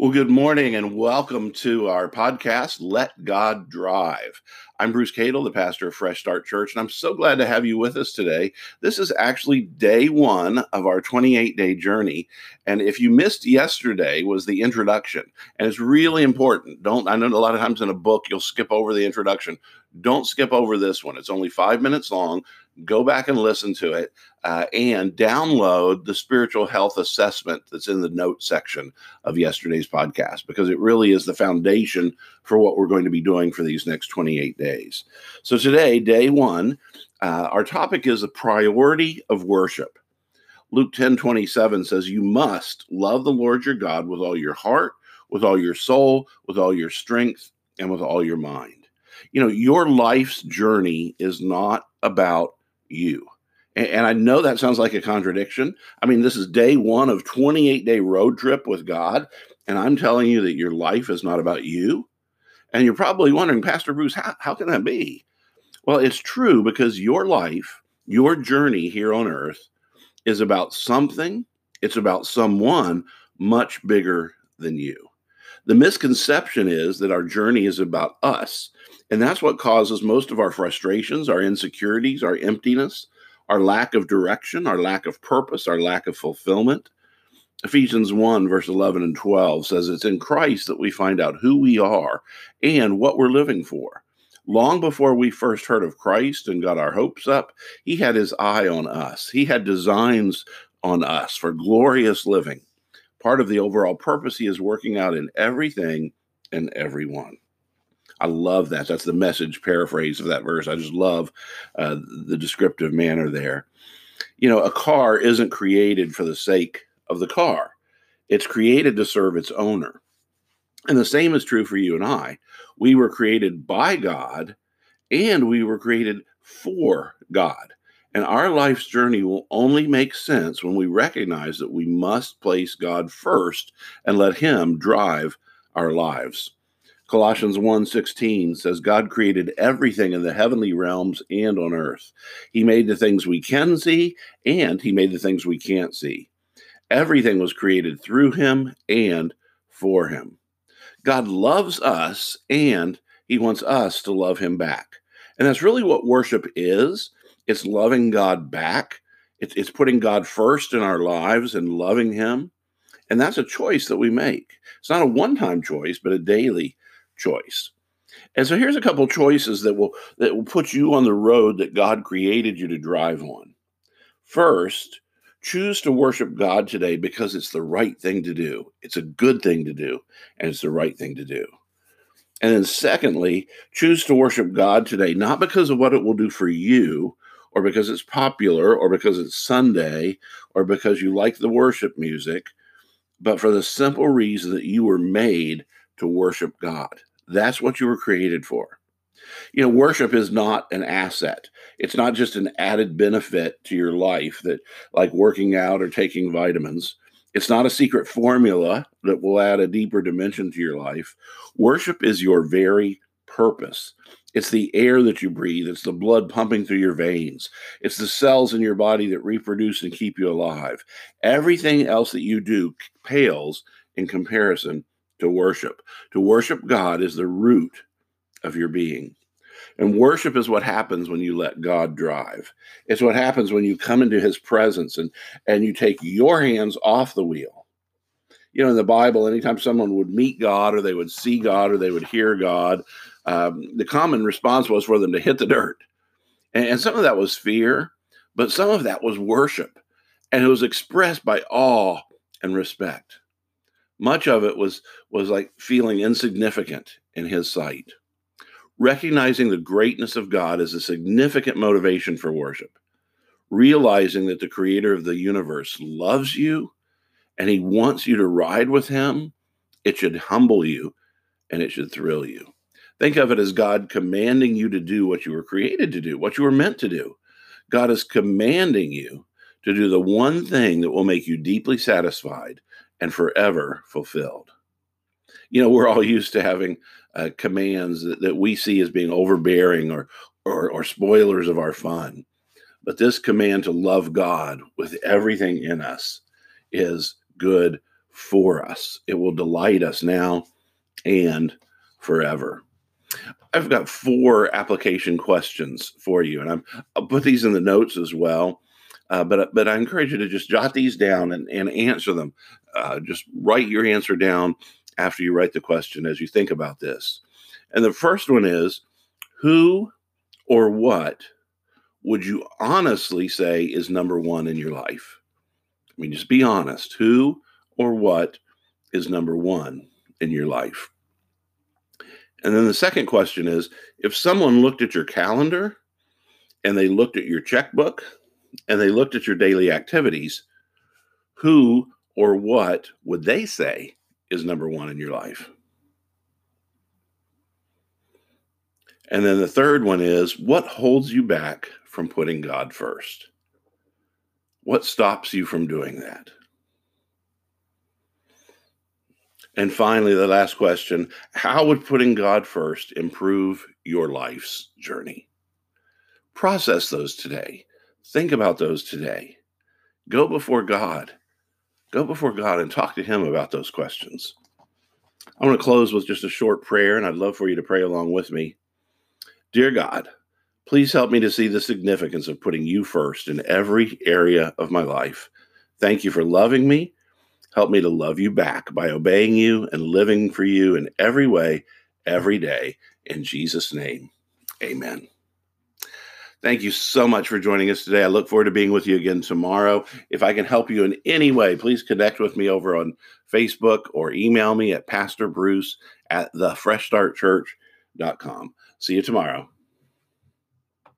Well, good morning and welcome to our podcast, Let God Drive. I'm Bruce Cadle, the pastor of Fresh Start Church, and I'm so glad to have you with us today. This is actually day one of our 28 day journey. And if you missed yesterday, was the introduction. And it's really important. Don't, I know a lot of times in a book, you'll skip over the introduction. Don't skip over this one. It's only five minutes long. Go back and listen to it uh, and download the spiritual health assessment that's in the note section of yesterday's podcast because it really is the foundation for what we're going to be doing for these next 28 days. So, today, day one, uh, our topic is the priority of worship. Luke 10 27 says, You must love the Lord your God with all your heart, with all your soul, with all your strength, and with all your mind. You know, your life's journey is not about you. And I know that sounds like a contradiction. I mean, this is day one of 28 day road trip with God. And I'm telling you that your life is not about you. And you're probably wondering, Pastor Bruce, how, how can that be? Well, it's true because your life, your journey here on earth is about something, it's about someone much bigger than you. The misconception is that our journey is about us. And that's what causes most of our frustrations, our insecurities, our emptiness, our lack of direction, our lack of purpose, our lack of fulfillment. Ephesians 1, verse 11 and 12 says it's in Christ that we find out who we are and what we're living for. Long before we first heard of Christ and got our hopes up, he had his eye on us. He had designs on us for glorious living. Part of the overall purpose he is working out in everything and everyone. I love that. That's the message paraphrase of that verse. I just love uh, the descriptive manner there. You know, a car isn't created for the sake of the car, it's created to serve its owner. And the same is true for you and I. We were created by God and we were created for God. And our life's journey will only make sense when we recognize that we must place God first and let Him drive our lives. Colossians 1:16 says God created everything in the heavenly realms and on earth. He made the things we can see and he made the things we can't see. Everything was created through him and for him. God loves us and he wants us to love him back. And that's really what worship is. It's loving God back. It's, it's putting God first in our lives and loving him. And that's a choice that we make. It's not a one time choice, but a daily choice. And so here's a couple choices that will that will put you on the road that God created you to drive on. First, choose to worship God today because it's the right thing to do. It's a good thing to do, and it's the right thing to do. And then secondly, choose to worship God today not because of what it will do for you or because it's popular or because it's Sunday or because you like the worship music, but for the simple reason that you were made to worship God. That's what you were created for. You know, worship is not an asset. It's not just an added benefit to your life that, like working out or taking vitamins. It's not a secret formula that will add a deeper dimension to your life. Worship is your very purpose. It's the air that you breathe. It's the blood pumping through your veins. It's the cells in your body that reproduce and keep you alive. Everything else that you do pales in comparison to worship. To worship God is the root of your being. And worship is what happens when you let God drive. It's what happens when you come into his presence and, and you take your hands off the wheel. You know, in the Bible, anytime someone would meet God or they would see God or they would hear God, um, the common response was for them to hit the dirt. And, and some of that was fear, but some of that was worship. And it was expressed by awe and respect. Much of it was was like feeling insignificant in his sight. Recognizing the greatness of God is a significant motivation for worship. Realizing that the creator of the universe loves you and he wants you to ride with him, it should humble you and it should thrill you. Think of it as God commanding you to do what you were created to do, what you were meant to do. God is commanding you to do the one thing that will make you deeply satisfied and forever fulfilled. You know, we're all used to having uh, commands that, that we see as being overbearing or, or, or spoilers of our fun. But this command to love God with everything in us is good for us. It will delight us now and forever. I've got four application questions for you, and I'm, I'll put these in the notes as well. Uh, but but I encourage you to just jot these down and, and answer them. Uh, just write your answer down after you write the question as you think about this. And the first one is Who or what would you honestly say is number one in your life? I mean, just be honest. Who or what is number one in your life? And then the second question is if someone looked at your calendar and they looked at your checkbook and they looked at your daily activities, who or what would they say is number one in your life? And then the third one is what holds you back from putting God first? What stops you from doing that? And finally, the last question How would putting God first improve your life's journey? Process those today. Think about those today. Go before God. Go before God and talk to Him about those questions. I want to close with just a short prayer, and I'd love for you to pray along with me. Dear God, please help me to see the significance of putting you first in every area of my life. Thank you for loving me. Help me to love you back by obeying you and living for you in every way, every day. In Jesus' name, amen. Thank you so much for joining us today. I look forward to being with you again tomorrow. If I can help you in any way, please connect with me over on Facebook or email me at Pastor Bruce at thefreshstartchurch.com. See you tomorrow.